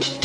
you.